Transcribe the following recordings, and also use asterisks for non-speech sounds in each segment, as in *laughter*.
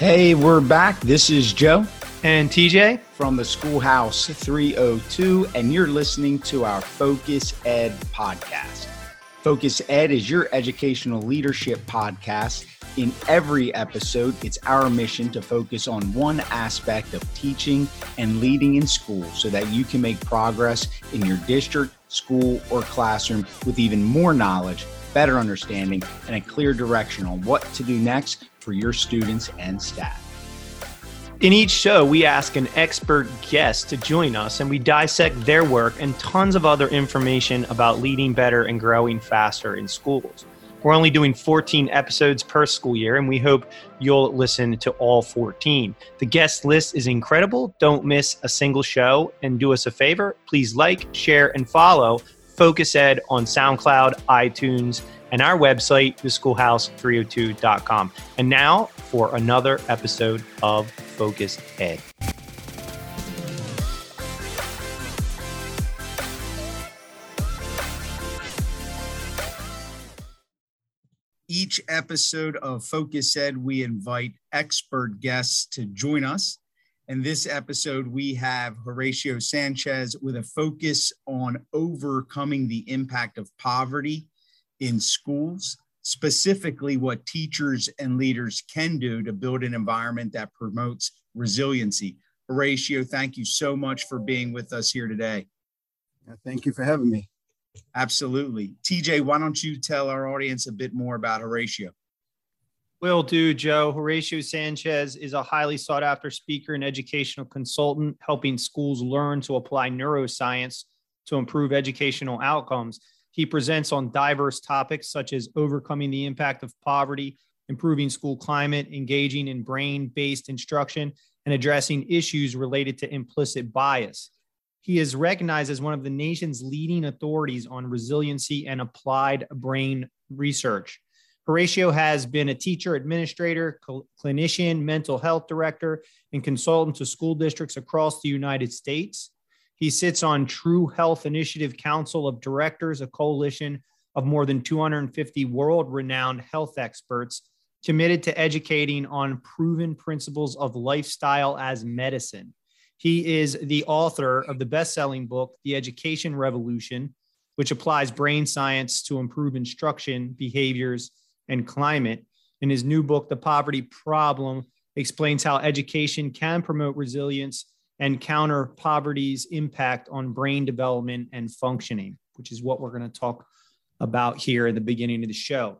Hey, we're back. This is Joe and TJ from the Schoolhouse 302, and you're listening to our Focus Ed podcast. Focus Ed is your educational leadership podcast. In every episode, it's our mission to focus on one aspect of teaching and leading in school so that you can make progress in your district, school, or classroom with even more knowledge, better understanding, and a clear direction on what to do next for your students and staff. In each show, we ask an expert guest to join us and we dissect their work and tons of other information about leading better and growing faster in schools. We're only doing 14 episodes per school year, and we hope you'll listen to all 14. The guest list is incredible. Don't miss a single show. And do us a favor please like, share, and follow Focus Ed on SoundCloud, iTunes, and our website, theschoolhouse302.com. And now for another episode of Focus Ed. Each episode of Focus Ed, we invite expert guests to join us. In this episode, we have Horacio Sanchez with a focus on overcoming the impact of poverty in schools, specifically what teachers and leaders can do to build an environment that promotes resiliency. Horacio, thank you so much for being with us here today. Thank you for having me. Absolutely. TJ, why don't you tell our audience a bit more about Horacio? Will do, Joe. Horacio Sanchez is a highly sought after speaker and educational consultant, helping schools learn to apply neuroscience to improve educational outcomes. He presents on diverse topics such as overcoming the impact of poverty, improving school climate, engaging in brain based instruction, and addressing issues related to implicit bias. He is recognized as one of the nation's leading authorities on resiliency and applied brain research. Horacio has been a teacher, administrator, cl- clinician, mental health director, and consultant to school districts across the United States. He sits on True Health Initiative Council of Directors, a coalition of more than 250 world renowned health experts committed to educating on proven principles of lifestyle as medicine. He is the author of the best selling book, The Education Revolution, which applies brain science to improve instruction, behaviors, and climate. In his new book, The Poverty Problem, explains how education can promote resilience and counter poverty's impact on brain development and functioning, which is what we're going to talk about here at the beginning of the show.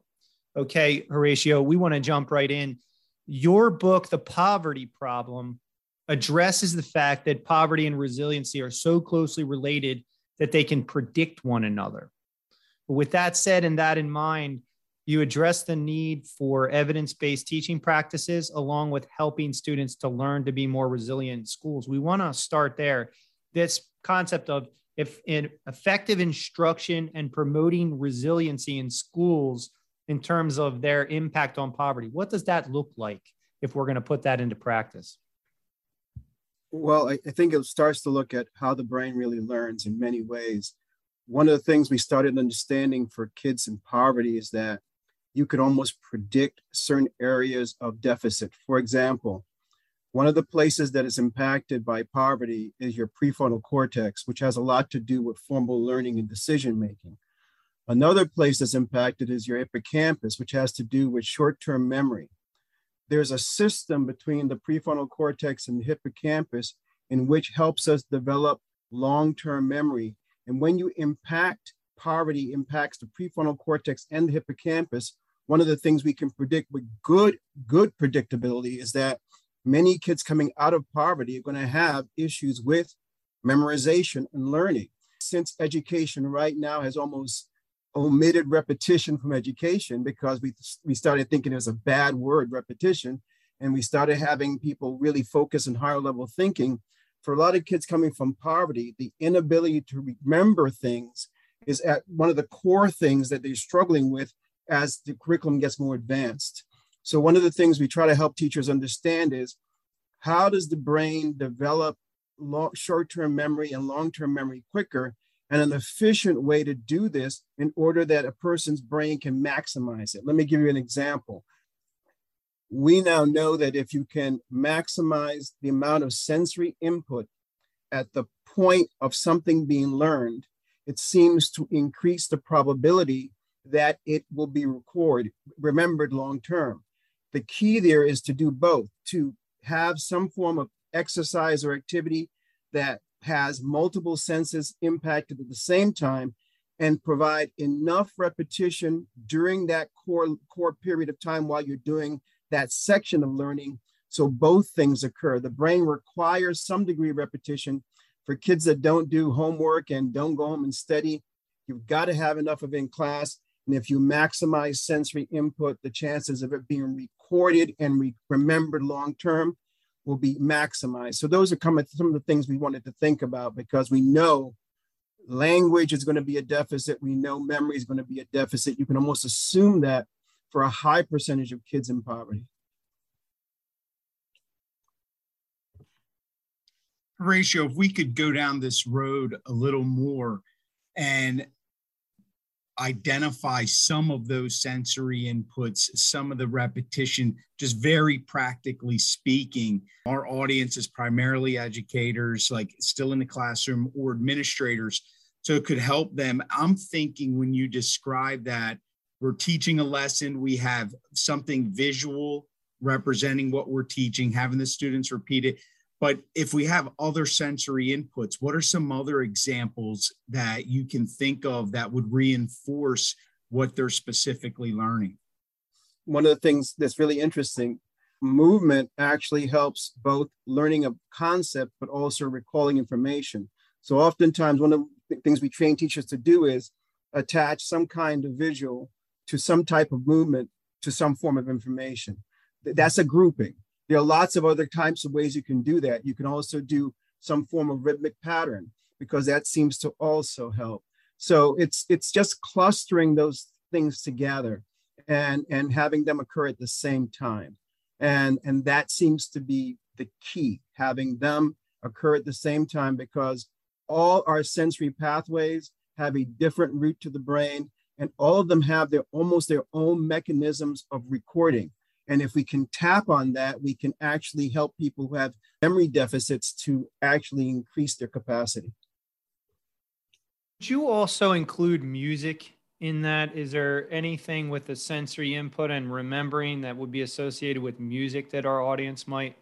Okay, Horacio, we want to jump right in. Your book, The Poverty Problem, addresses the fact that poverty and resiliency are so closely related that they can predict one another. But with that said and that in mind, you address the need for evidence based teaching practices along with helping students to learn to be more resilient in schools. We want to start there. This concept of if in effective instruction and promoting resiliency in schools in terms of their impact on poverty, what does that look like if we're going to put that into practice? Well, I, I think it starts to look at how the brain really learns in many ways. One of the things we started understanding for kids in poverty is that you could almost predict certain areas of deficit. For example, one of the places that is impacted by poverty is your prefrontal cortex, which has a lot to do with formal learning and decision making. Another place that's impacted is your hippocampus, which has to do with short term memory. There's a system between the prefrontal cortex and the hippocampus in which helps us develop long term memory. And when you impact poverty impacts the prefrontal cortex and the hippocampus, one of the things we can predict with good, good predictability is that many kids coming out of poverty are going to have issues with memorization and learning. Since education right now has almost omitted repetition from education because we, we started thinking it was a bad word, repetition, and we started having people really focus on higher level thinking. For a lot of kids coming from poverty, the inability to remember things is at one of the core things that they're struggling with as the curriculum gets more advanced. So one of the things we try to help teachers understand is how does the brain develop short-term memory and long-term memory quicker and an efficient way to do this in order that a person's brain can maximize it. Let me give you an example. we now know that if you can maximize the amount of sensory input at the point of something being learned, it seems to increase the probability that it will be recorded, remembered long term. The key there is to do both, to have some form of exercise or activity that has multiple senses impacted at the same time and provide enough repetition during that core, core period of time while you're doing that section of learning. So both things occur. The brain requires some degree of repetition. For kids that don't do homework and don't go home and study, you've got to have enough of in class. And if you maximize sensory input, the chances of it being recorded and re- remembered long term will be maximized. So those are some of the things we wanted to think about because we know language is going to be a deficit. We know memory is going to be a deficit. You can almost assume that for a high percentage of kids in poverty. Horacio, if we could go down this road a little more and identify some of those sensory inputs, some of the repetition, just very practically speaking. Our audience is primarily educators, like still in the classroom, or administrators. So it could help them. I'm thinking when you describe that, we're teaching a lesson, we have something visual representing what we're teaching, having the students repeat it. But if we have other sensory inputs, what are some other examples that you can think of that would reinforce what they're specifically learning? One of the things that's really interesting movement actually helps both learning a concept, but also recalling information. So, oftentimes, one of the things we train teachers to do is attach some kind of visual to some type of movement to some form of information. That's a grouping. There are lots of other types of ways you can do that. You can also do some form of rhythmic pattern because that seems to also help. So it's it's just clustering those things together and and having them occur at the same time. And and that seems to be the key, having them occur at the same time because all our sensory pathways have a different route to the brain and all of them have their almost their own mechanisms of recording and if we can tap on that, we can actually help people who have memory deficits to actually increase their capacity. Would you also include music in that? Is there anything with the sensory input and remembering that would be associated with music that our audience might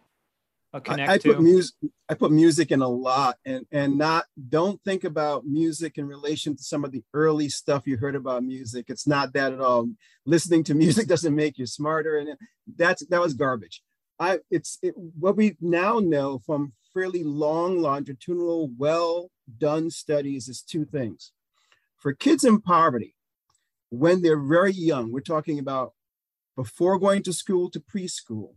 connect I, I to? Put music, I put music in a lot and, and not, don't think about music in relation to some of the early stuff you heard about music. It's not that at all. Listening to *laughs* music doesn't make you smarter. And that's, that was garbage. I, it's it, what we now know from fairly long, longitudinal, well done studies is two things. For kids in poverty, when they're very young, we're talking about before going to school to preschool,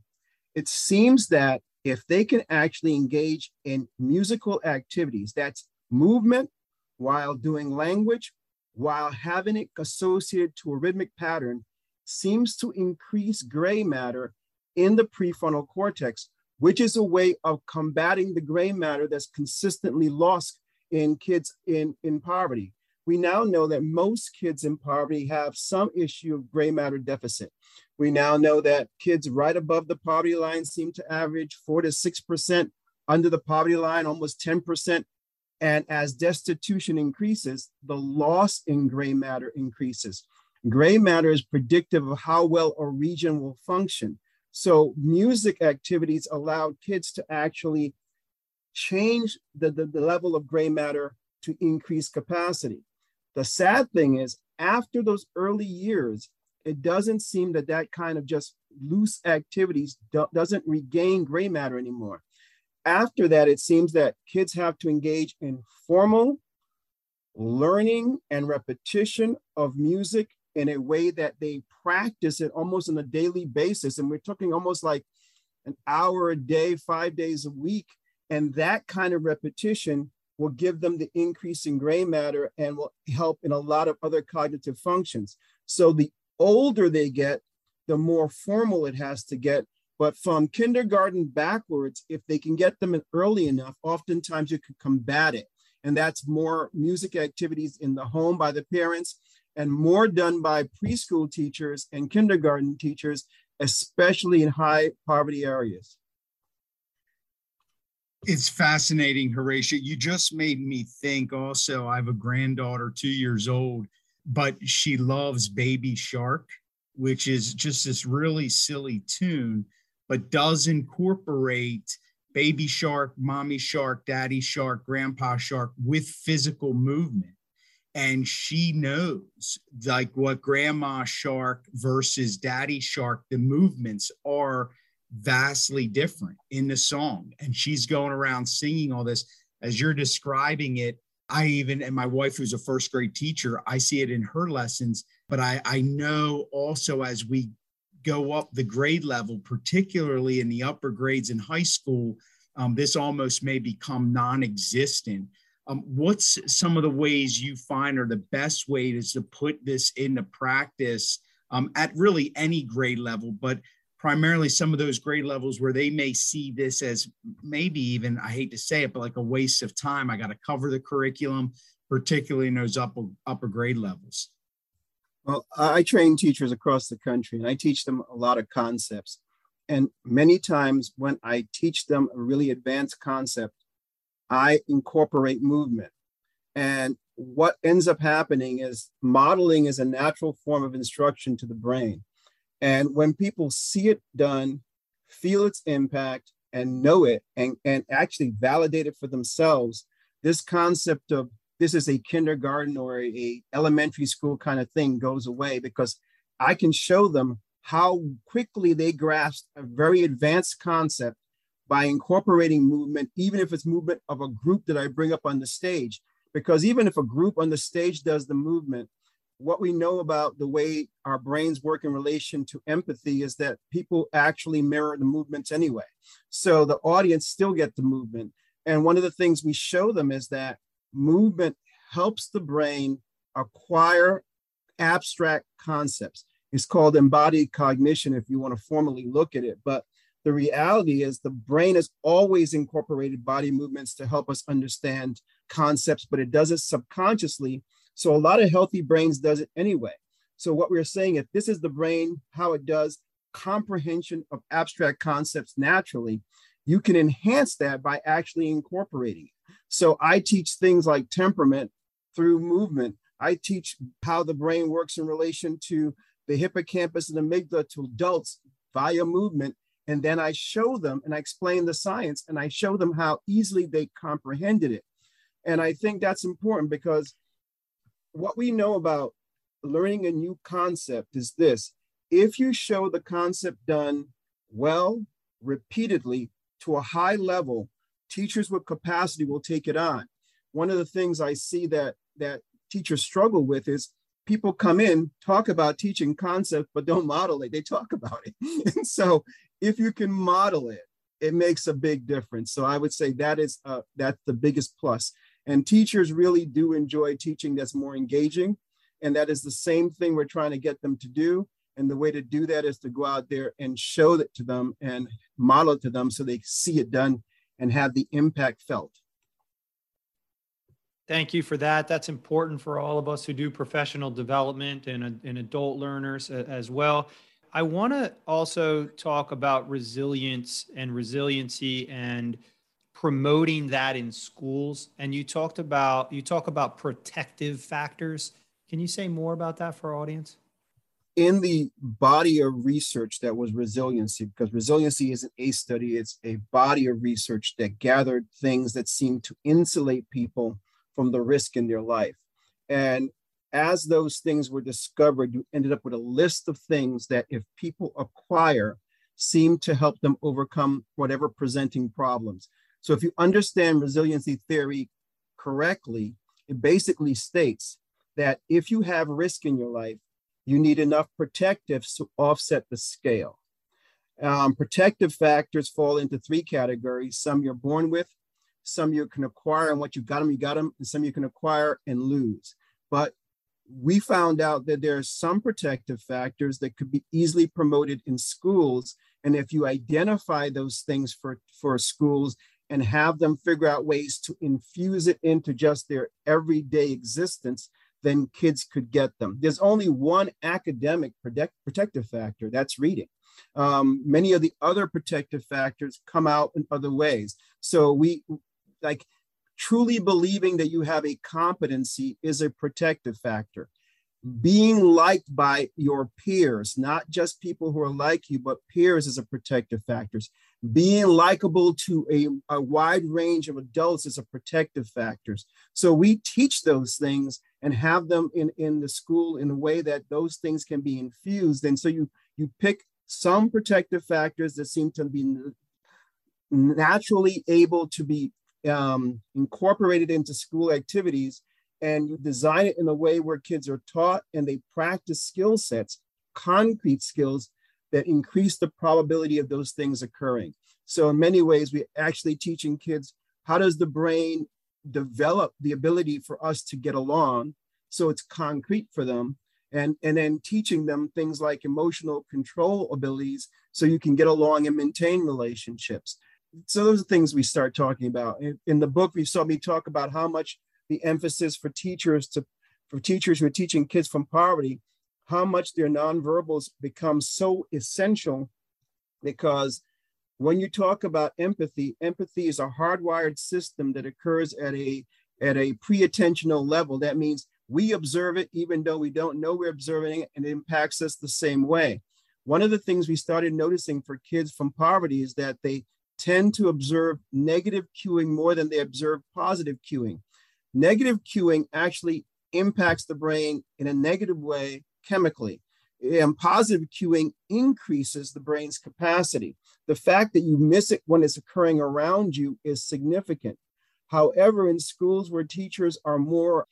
it seems that if they can actually engage in musical activities, that's movement while doing language, while having it associated to a rhythmic pattern, seems to increase gray matter in the prefrontal cortex, which is a way of combating the gray matter that's consistently lost in kids in, in poverty. We now know that most kids in poverty have some issue of gray matter deficit. We now know that kids right above the poverty line seem to average four to 6%, under the poverty line, almost 10%. And as destitution increases, the loss in gray matter increases. Gray matter is predictive of how well a region will function. So, music activities allow kids to actually change the, the, the level of gray matter to increase capacity. The sad thing is, after those early years, it doesn't seem that that kind of just loose activities do, doesn't regain gray matter anymore. After that, it seems that kids have to engage in formal learning and repetition of music in a way that they practice it almost on a daily basis. And we're talking almost like an hour a day, five days a week. And that kind of repetition will give them the increase in gray matter and will help in a lot of other cognitive functions. So the older they get, the more formal it has to get. But from kindergarten backwards, if they can get them early enough, oftentimes you can combat it. And that's more music activities in the home by the parents and more done by preschool teachers and kindergarten teachers especially in high poverty areas. It's fascinating, Horacio. You just made me think also. I have a granddaughter, two years old, but she loves Baby Shark, which is just this really silly tune, but does incorporate Baby Shark, Mommy Shark, Daddy Shark, Grandpa Shark with physical movement and she knows like what grandma shark versus daddy shark the movements are vastly different in the song. And she's going around singing all this. As you're describing it i even and my wife who's a first grade teacher i see it in her lessons. But i i know also as we go up the grade level particularly in the upper grades in high school um, this almost may become non-existent. Um, what's some of the ways you find are the best ways to put this into practice um, at really any grade level, but primarily some of those grade levels where they may see this as maybe even, I hate to say it, but like a waste of time. I got to cover the curriculum, particularly in those upper, upper grade levels. Well, I train teachers across the country and I teach them a lot of concepts. And many times when I teach them a really advanced concept, I incorporate movement. And what ends up happening is modeling is a natural form of instruction to the brain. And when people see it done, feel its impact, and know it, and, and actually validate it for themselves, this concept of this is a kindergarten or a, elementary school kind of thing goes away because I can show them how quickly they grasp a very advanced concept by incorporating movement, even if it's movement of a group that I bring up on the stage. Because even if a group on the stage does the movement, what we know about the way our brains work in relation to empathy is that people actually mirror the movements anyway. So the audience still get the movement. And one of the things we show them is that movement helps the brain acquire abstract concepts. It's called embodied cognition if you want to formally look at it. But the reality is the brain has always incorporated body movements to help us understand concepts, but it does it subconsciously. So a lot of healthy brains does it anyway. So what we're saying, if this is the brain, how it does comprehension of abstract concepts naturally, you can enhance that by actually incorporating it. So I teach things like temperament through movement. I teach how the brain works in relation to the hippocampus and amygdala to adults via movement and then I show them and I explain the science and I show them how easily they comprehended it. And I think that's important because what we know about learning a new concept is this if you show the concept done well, repeatedly, to a high level, teachers with capacity will take it on. One of the things I see that that teachers struggle with is people come in, talk about teaching concept, but don't model it. They talk about it. *laughs* and so if you can model it, it makes a big difference. So I would say that is uh, that's the biggest plus. And teachers really do enjoy teaching that's more engaging. And that is the same thing we're trying to get them to do. And the way to do that is to go out there and show it to them and model it to them so they see it done and have the impact felt. Thank you for that. That's important for all of us who do professional development and, and adult learners as well. I want to also talk about resilience and resiliency and promoting that in schools. And you talked about you talk about protective factors. Can you say more about that for our audience? In the body of research that was resiliency, because resiliency isn't a study, it's a body of research that gathered things that seem to insulate people from the risk in their life. And as those things were discovered, you ended up with a list of things that, if people acquire, seem to help them overcome whatever presenting problems. So, if you understand resiliency theory correctly, it basically states that if you have risk in your life, you need enough protectives to offset the scale. Um, protective factors fall into three categories some you're born with, some you can acquire, and what you got them, you got them, and some you can acquire and lose. But we found out that there are some protective factors that could be easily promoted in schools. And if you identify those things for, for schools and have them figure out ways to infuse it into just their everyday existence, then kids could get them. There's only one academic protect, protective factor that's reading. Um, many of the other protective factors come out in other ways. So we like truly believing that you have a competency is a protective factor. Being liked by your peers, not just people who are like you, but peers is a protective factor. Being likable to a, a wide range of adults is a protective factors. So we teach those things and have them in, in the school in a way that those things can be infused. And so you you pick some protective factors that seem to be naturally able to be um, incorporated into school activities and you design it in a way where kids are taught and they practice skill sets, concrete skills that increase the probability of those things occurring. So in many ways, we're actually teaching kids how does the brain develop the ability for us to get along so it's concrete for them? And and then teaching them things like emotional control abilities so you can get along and maintain relationships. So those are things we start talking about. In, in the book we saw me talk about how much the emphasis for teachers to for teachers who are teaching kids from poverty how much their nonverbals become so essential because when you talk about empathy empathy is a hardwired system that occurs at a at a pre-attentional level that means we observe it even though we don't know we're observing it and it impacts us the same way one of the things we started noticing for kids from poverty is that they tend to observe negative cueing more than they observe positive cueing. Negative cueing actually impacts the brain in a negative way chemically. And positive cueing increases the brain's capacity. The fact that you miss it when it's occurring around you is significant. However, in schools where teachers are more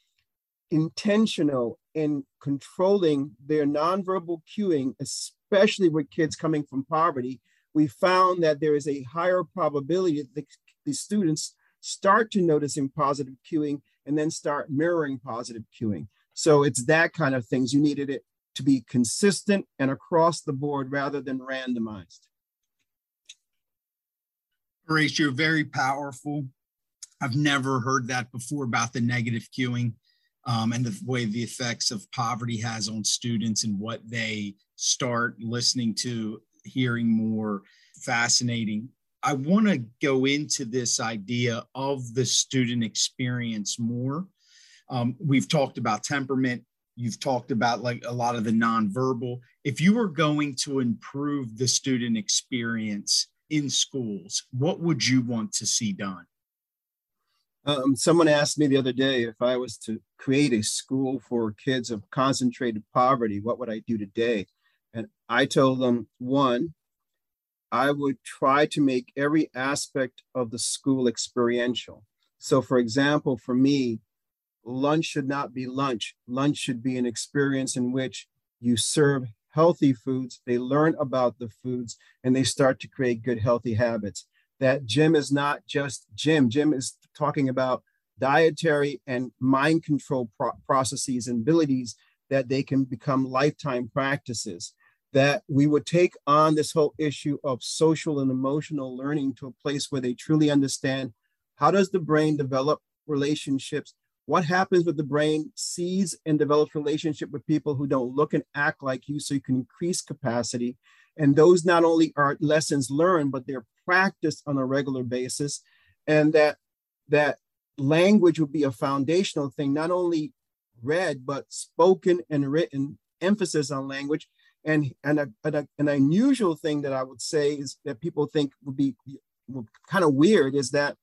intentional in controlling their nonverbal cueing, especially with kids coming from poverty, we found that there is a higher probability that the, the students start to noticing positive cueing and then start mirroring positive cueing. So it's that kind of things. You needed it to be consistent and across the board rather than randomized. Horacio, very powerful. I've never heard that before about the negative cueing um, and the way the effects of poverty has on students and what they start listening to hearing more fascinating. I want to go into this idea of the student experience more. Um, we've talked about temperament. You've talked about like a lot of the nonverbal. If you were going to improve the student experience in schools, what would you want to see done? Um, someone asked me the other day if I was to create a school for kids of concentrated poverty, what would I do today? And I told them, one, I would try to make every aspect of the school experiential. So, for example, for me, lunch should not be lunch. Lunch should be an experience in which you serve healthy foods, they learn about the foods, and they start to create good, healthy habits. That gym is not just gym, gym is talking about dietary and mind control pro- processes and abilities that they can become lifetime practices that we would take on this whole issue of social and emotional learning to a place where they truly understand how does the brain develop relationships what happens with the brain sees and develops relationship with people who don't look and act like you so you can increase capacity. And those not only are lessons learned but they're practiced on a regular basis. And that that language would be a foundational thing not only read but spoken and written emphasis on language. And and a, a, an unusual thing that I would say is that people think would be kind of weird is that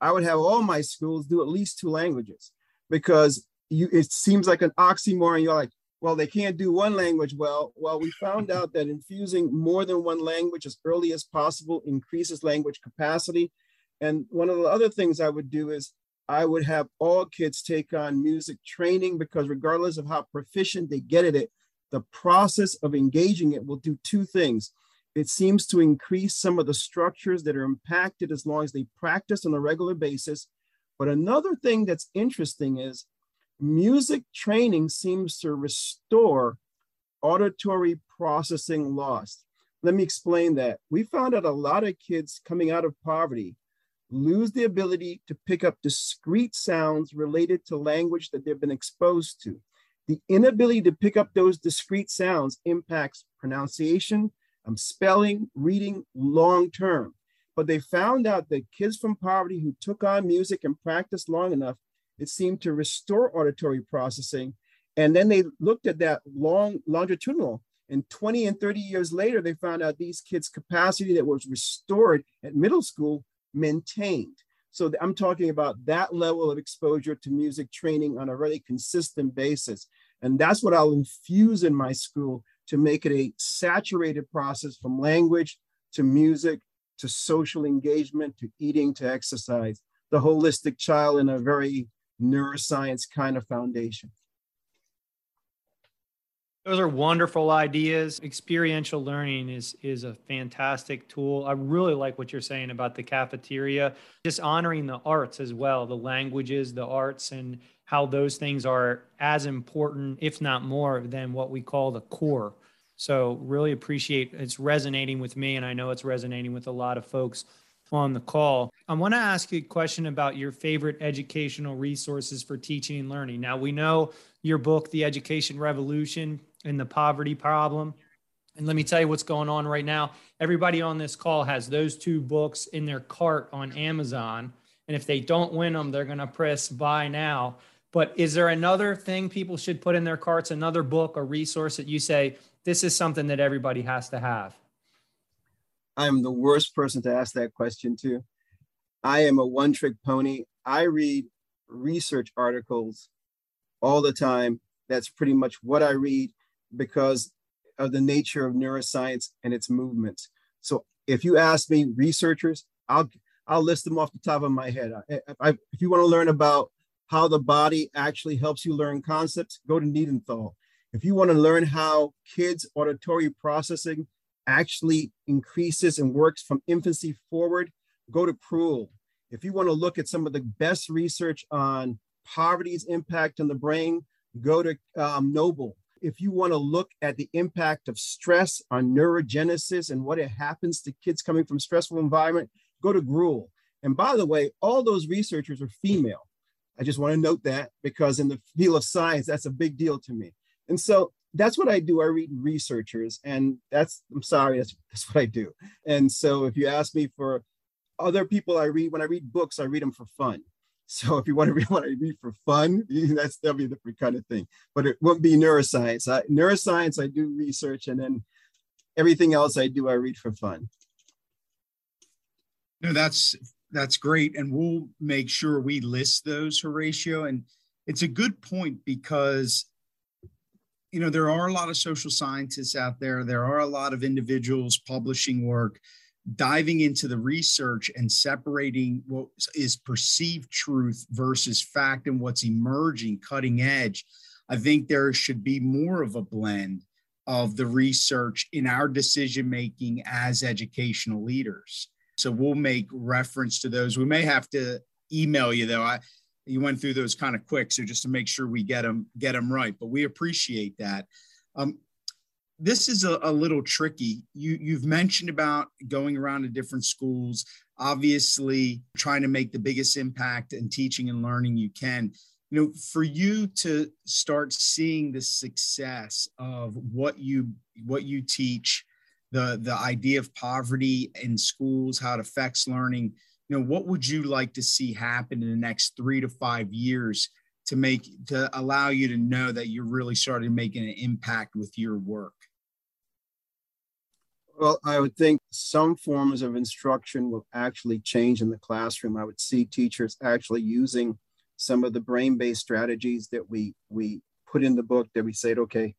I would have all my schools do at least two languages because you it seems like an oxymoron. You're like, well, they can't do one language well. Well, we found out that infusing more than one language as early as possible increases language capacity. And one of the other things I would do is I would have all kids take on music training because regardless of how proficient they get at it, the process of engaging it will do two things. It seems to increase some of the structures that are impacted as long as they practice on a regular basis. But another thing that's interesting is music training seems to restore auditory processing lost. Let me explain that. We found out a lot of kids coming out of poverty lose the ability to pick up discrete sounds related to language that they've been exposed to. The inability to pick up those discrete sounds impacts pronunciation, um, spelling, reading long term. But they found out that kids from poverty who took on music and practiced long enough, it seemed to restore auditory processing. And then they looked at that long longitudinal. And 20 and 30 years later, they found out these kids' capacity that was restored at middle school maintained. So I'm talking about that level of exposure to music training on a really consistent basis. And that's what I'll infuse in my school to make it a saturated process from language to music to social engagement to eating to exercise, the holistic child in a very neuroscience kind of foundation. Those are wonderful ideas. Experiential learning is is a fantastic tool. I really like what you're saying about the cafeteria, just honoring the arts as well, the languages, the arts and how those things are as important if not more than what we call the core. So really appreciate it's resonating with me and I know it's resonating with a lot of folks on the call. I want to ask you a question about your favorite educational resources for teaching and learning. Now we know your book The Education Revolution and the poverty problem. And let me tell you what's going on right now. Everybody on this call has those two books in their cart on Amazon. And if they don't win them, they're going to press buy now. But is there another thing people should put in their carts, another book or resource that you say, this is something that everybody has to have? I'm the worst person to ask that question to. I am a one trick pony. I read research articles all the time. That's pretty much what I read because of the nature of neuroscience and its movements. So if you ask me researchers, I'll I'll list them off the top of my head. If, I, if you want to learn about how the body actually helps you learn concepts, go to Niedenthal. If you want to learn how kids' auditory processing actually increases and works from infancy forward, go to Prull. If you want to look at some of the best research on poverty's impact on the brain, go to um, Noble if you want to look at the impact of stress on neurogenesis and what it happens to kids coming from stressful environment, go to Gruel. And by the way, all those researchers are female. I just want to note that because in the field of science, that's a big deal to me. And so that's what I do. I read researchers, and that's I'm sorry, that's that's what I do. And so if you ask me for other people I read, when I read books, I read them for fun. So if you want to *laughs* read, what I read for fun, *laughs* that's that'll be a different kind of thing. But it won't be neuroscience. I, neuroscience, I do research, and then everything else I do, I read for fun. No, that's that's great, and we'll make sure we list those, Horacio. And it's a good point because you know there are a lot of social scientists out there. There are a lot of individuals publishing work diving into the research and separating what is perceived truth versus fact and what's emerging cutting edge. I think there should be more of a blend of the research in our decision making as educational leaders. So we'll make reference to those. We may have to email you though. I you went through those kind of quick so just to make sure we get them get them right but we appreciate that um, this is a, a, little tricky. You you've mentioned about going around to different schools, obviously trying to make the biggest impact and teaching and learning you can. You know, for you to start seeing the success of what you what you teach, the the idea of poverty in schools, how it affects learning. Know, what would you like to see happen in the next three to five years to make to allow you to know that you're really starting to making an impact with your work? Well, I would think some forms of instruction will actually change in the classroom. I would see teachers actually using some of the brain-based strategies that we we put in the book that we said, okay,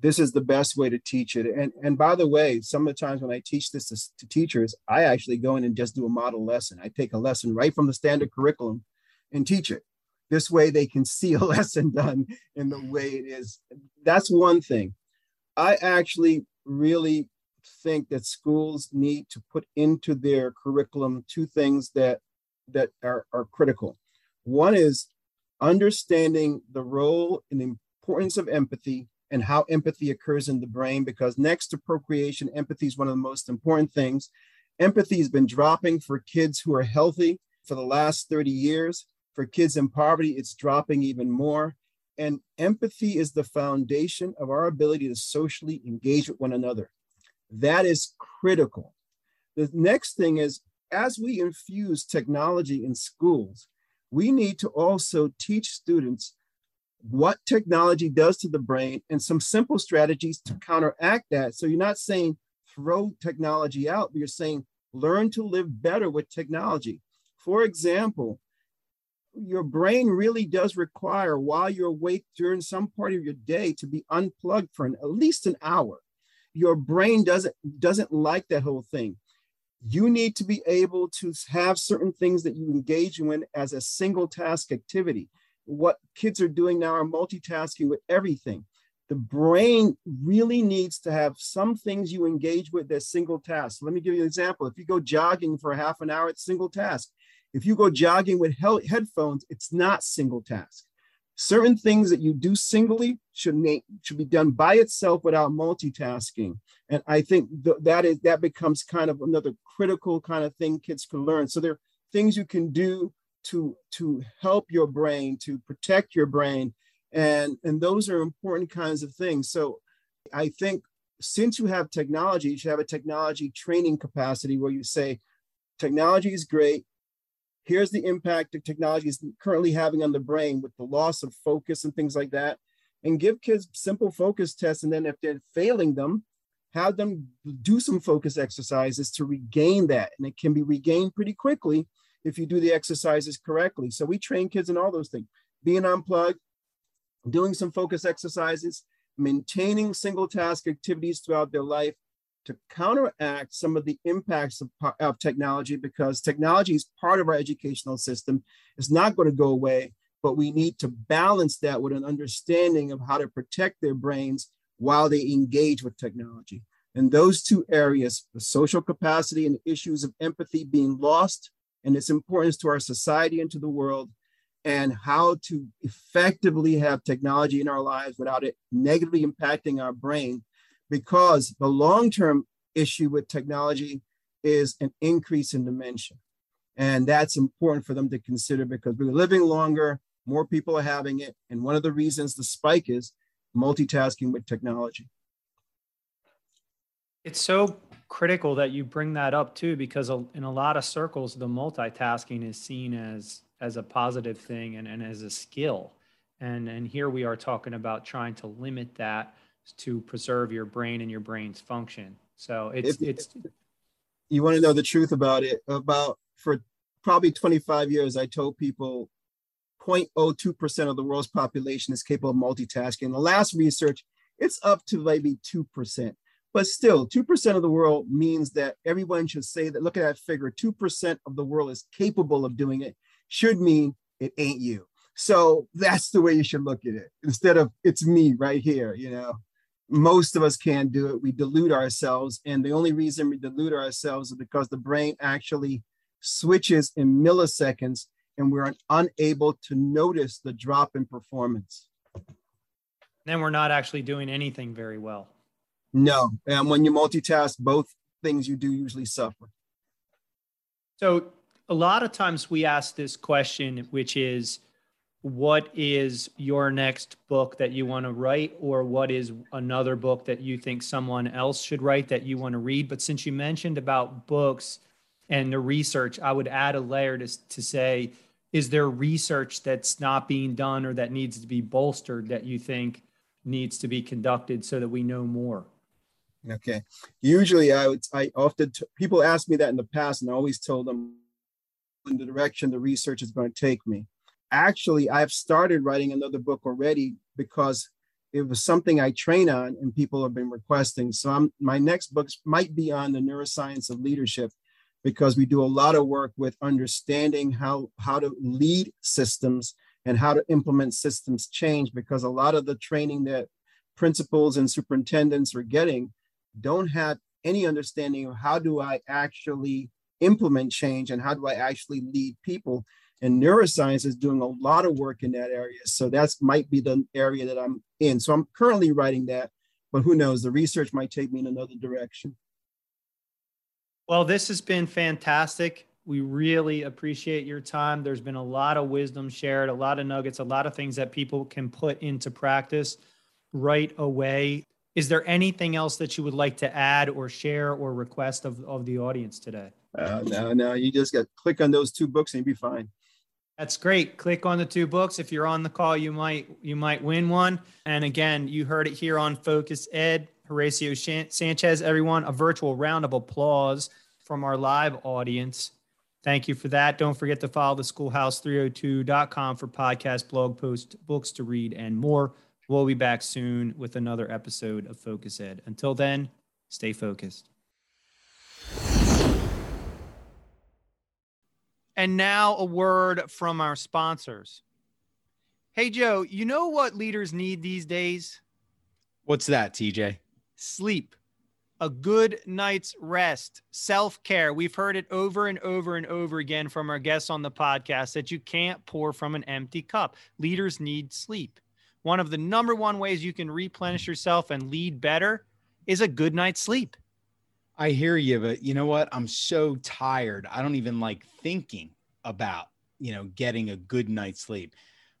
this is the best way to teach it. And and by the way, some of the times when I teach this to, to teachers, I actually go in and just do a model lesson. I take a lesson right from the standard curriculum and teach it. This way they can *laughs* see a lesson done in the way it is. That's one thing. I actually really think that schools need to put into their curriculum two things that that are, are critical. One is understanding the role and the importance of empathy and how empathy occurs in the brain, because next to procreation, empathy is one of the most important things. Empathy has been dropping for kids who are healthy for the last 30 years. For kids in poverty, it's dropping even more. And empathy is the foundation of our ability to socially engage with one another. That is critical. The next thing is as we infuse technology in schools, we need to also teach students what technology does to the brain and some simple strategies to counteract that. So you're not saying throw technology out, but you're saying learn to live better with technology. For example, your brain really does require while you're awake during some part of your day to be unplugged for an, at least an hour. Your brain doesn't doesn't like that whole thing. You need to be able to have certain things that you engage in as a single task activity. What kids are doing now are multitasking with everything. The brain really needs to have some things you engage with as single tasks. Let me give you an example. If you go jogging for half an hour, it's single task. If you go jogging with headphones, it's not single task. Certain things that you do singly should, make, should be done by itself without multitasking. And I think th- that is that becomes kind of another critical kind of thing kids can learn. So there are things you can do to to help your brain, to protect your brain, and and those are important kinds of things. So I think since you have technology, you should have a technology training capacity where you say, technology is great. Here's the impact that technology is currently having on the brain with the loss of focus and things like that. And give kids simple focus tests and then if they're failing them have them do some focus exercises to regain that. And it can be regained pretty quickly if you do the exercises correctly so we train kids in all those things being unplugged doing some focus exercises maintaining single task activities throughout their life to counteract some of the impacts of, of technology because technology is part of our educational system. It's not going to go away, but we need to balance that with an understanding of how to protect their brains while they engage with technology. And those two areas, the social capacity and issues of empathy being lost and its importance to our society and to the world, and how to effectively have technology in our lives without it negatively impacting our brain because the long term issue with technology is an increase in dementia. And that's important for them to consider because we're living longer, more people are having it. And one of the reasons the spike is multitasking with technology. It's so critical that you bring that up too, because in a lot of circles, the multitasking is seen as as a positive thing and, and as a skill. And and here we are talking about trying to limit that to preserve your brain and your brain's function. So it's if, it's. You want to know the truth about it? About for probably 25 years, I told people 0.02% of the world's population is capable of multitasking. The last research, it's up to maybe 2%. But still, 2% of the world means that everyone should say that, look at that figure, 2% of the world is capable of doing it, should mean it ain't you. So that's the way you should look at it instead of it's me right here, you know most of us can't do it. We delude ourselves. And the only reason we delude ourselves is because the brain actually switches in milliseconds and we're unable to notice the drop in performance. Then we're not actually doing anything very well. No. And when you multitask, both things you do usually suffer. So, a lot of times we ask this question, which is, what is your next book that you want to write or what is another book that you think someone else should write that you want to read but since you mentioned about books and the research i would add a layer to, to say is there research that's not being done or that needs to be bolstered that you think needs to be conducted so that we know more okay usually i would i often t- people ask me that in the past and i always told them in the direction the research is going to take me actually I've started writing another book already because it was something I train on and people have been requesting. So I'm, my next books might be on the neuroscience of leadership because we do a lot of work with understanding how, how to lead systems and how to implement systems change because a lot of the training that principals and superintendents are getting don't have any understanding of how do I actually implement change and how do I actually lead people. And neuroscience is doing a lot of work in that area. So that's might be the area that i'm in. So i'm currently writing that but who knows? The research might take me in another direction. Well this has been fantastic. We really appreciate your time. There's been a lot of wisdom shared a lot of nuggets a lot of things that people can put into practice right away Is there anything else that you would like to add or share or request of, of the audience today? Uh, no, no, you just got click on those two books and you'll be fine. That's great. Click on the two books. If you're on the call, you might you might win one. And again, you heard it here on Focus Ed. Horacio Sanchez, everyone, a virtual round of applause from our live audience. Thank you for that. Don't forget to follow the schoolhouse302.com for podcast, blog posts, books to read, and more. We'll be back soon with another episode of Focus Ed. Until then, stay focused. And now a word from our sponsors. Hey, Joe, you know what leaders need these days? What's that, TJ? Sleep, a good night's rest, self care. We've heard it over and over and over again from our guests on the podcast that you can't pour from an empty cup. Leaders need sleep. One of the number one ways you can replenish yourself and lead better is a good night's sleep. I hear you, but you know what? I'm so tired. I don't even like thinking about, you know, getting a good night's sleep.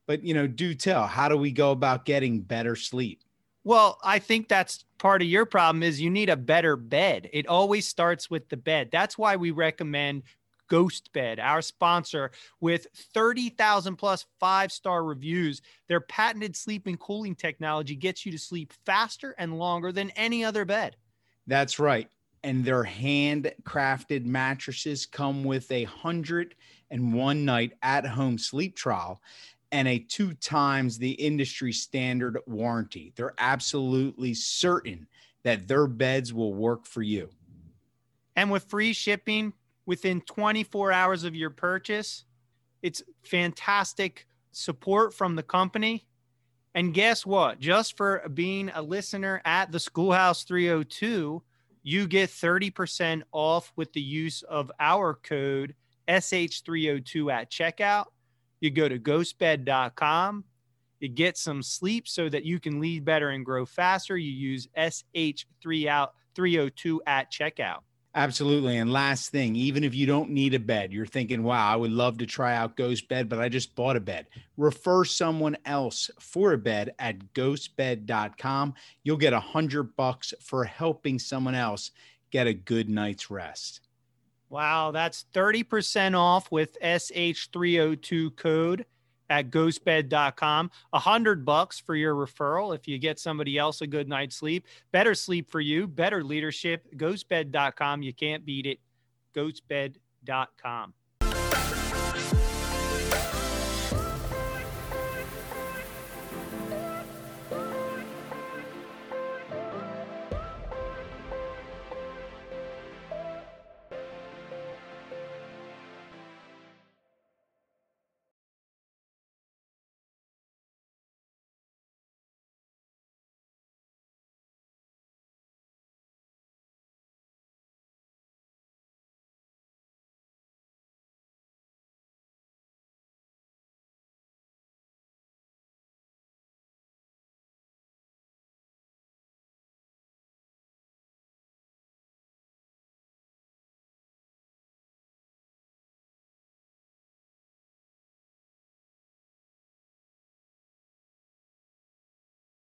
But, you know, do tell, how do we go about getting better sleep? Well, I think that's part of your problem is you need a better bed. It always starts with the bed. That's why we recommend Ghost Bed, our sponsor, with 30,000 plus five star reviews. Their patented sleep and cooling technology gets you to sleep faster and longer than any other bed. That's right and their handcrafted mattresses come with a hundred and one night at home sleep trial and a two times the industry standard warranty. They're absolutely certain that their beds will work for you. And with free shipping within 24 hours of your purchase, it's fantastic support from the company. And guess what? Just for being a listener at the Schoolhouse 302, you get 30% off with the use of our code SH302 at checkout. You go to ghostbed.com. You get some sleep so that you can lead better and grow faster. You use SH302 at checkout. Absolutely. And last thing, even if you don't need a bed, you're thinking, wow, I would love to try out Ghost Bed, but I just bought a bed. Refer someone else for a bed at ghostbed.com. You'll get a hundred bucks for helping someone else get a good night's rest. Wow, that's 30% off with SH302 code at ghostbed.com. A hundred bucks for your referral if you get somebody else a good night's sleep. Better sleep for you, better leadership. Ghostbed.com. You can't beat it. Ghostbed.com.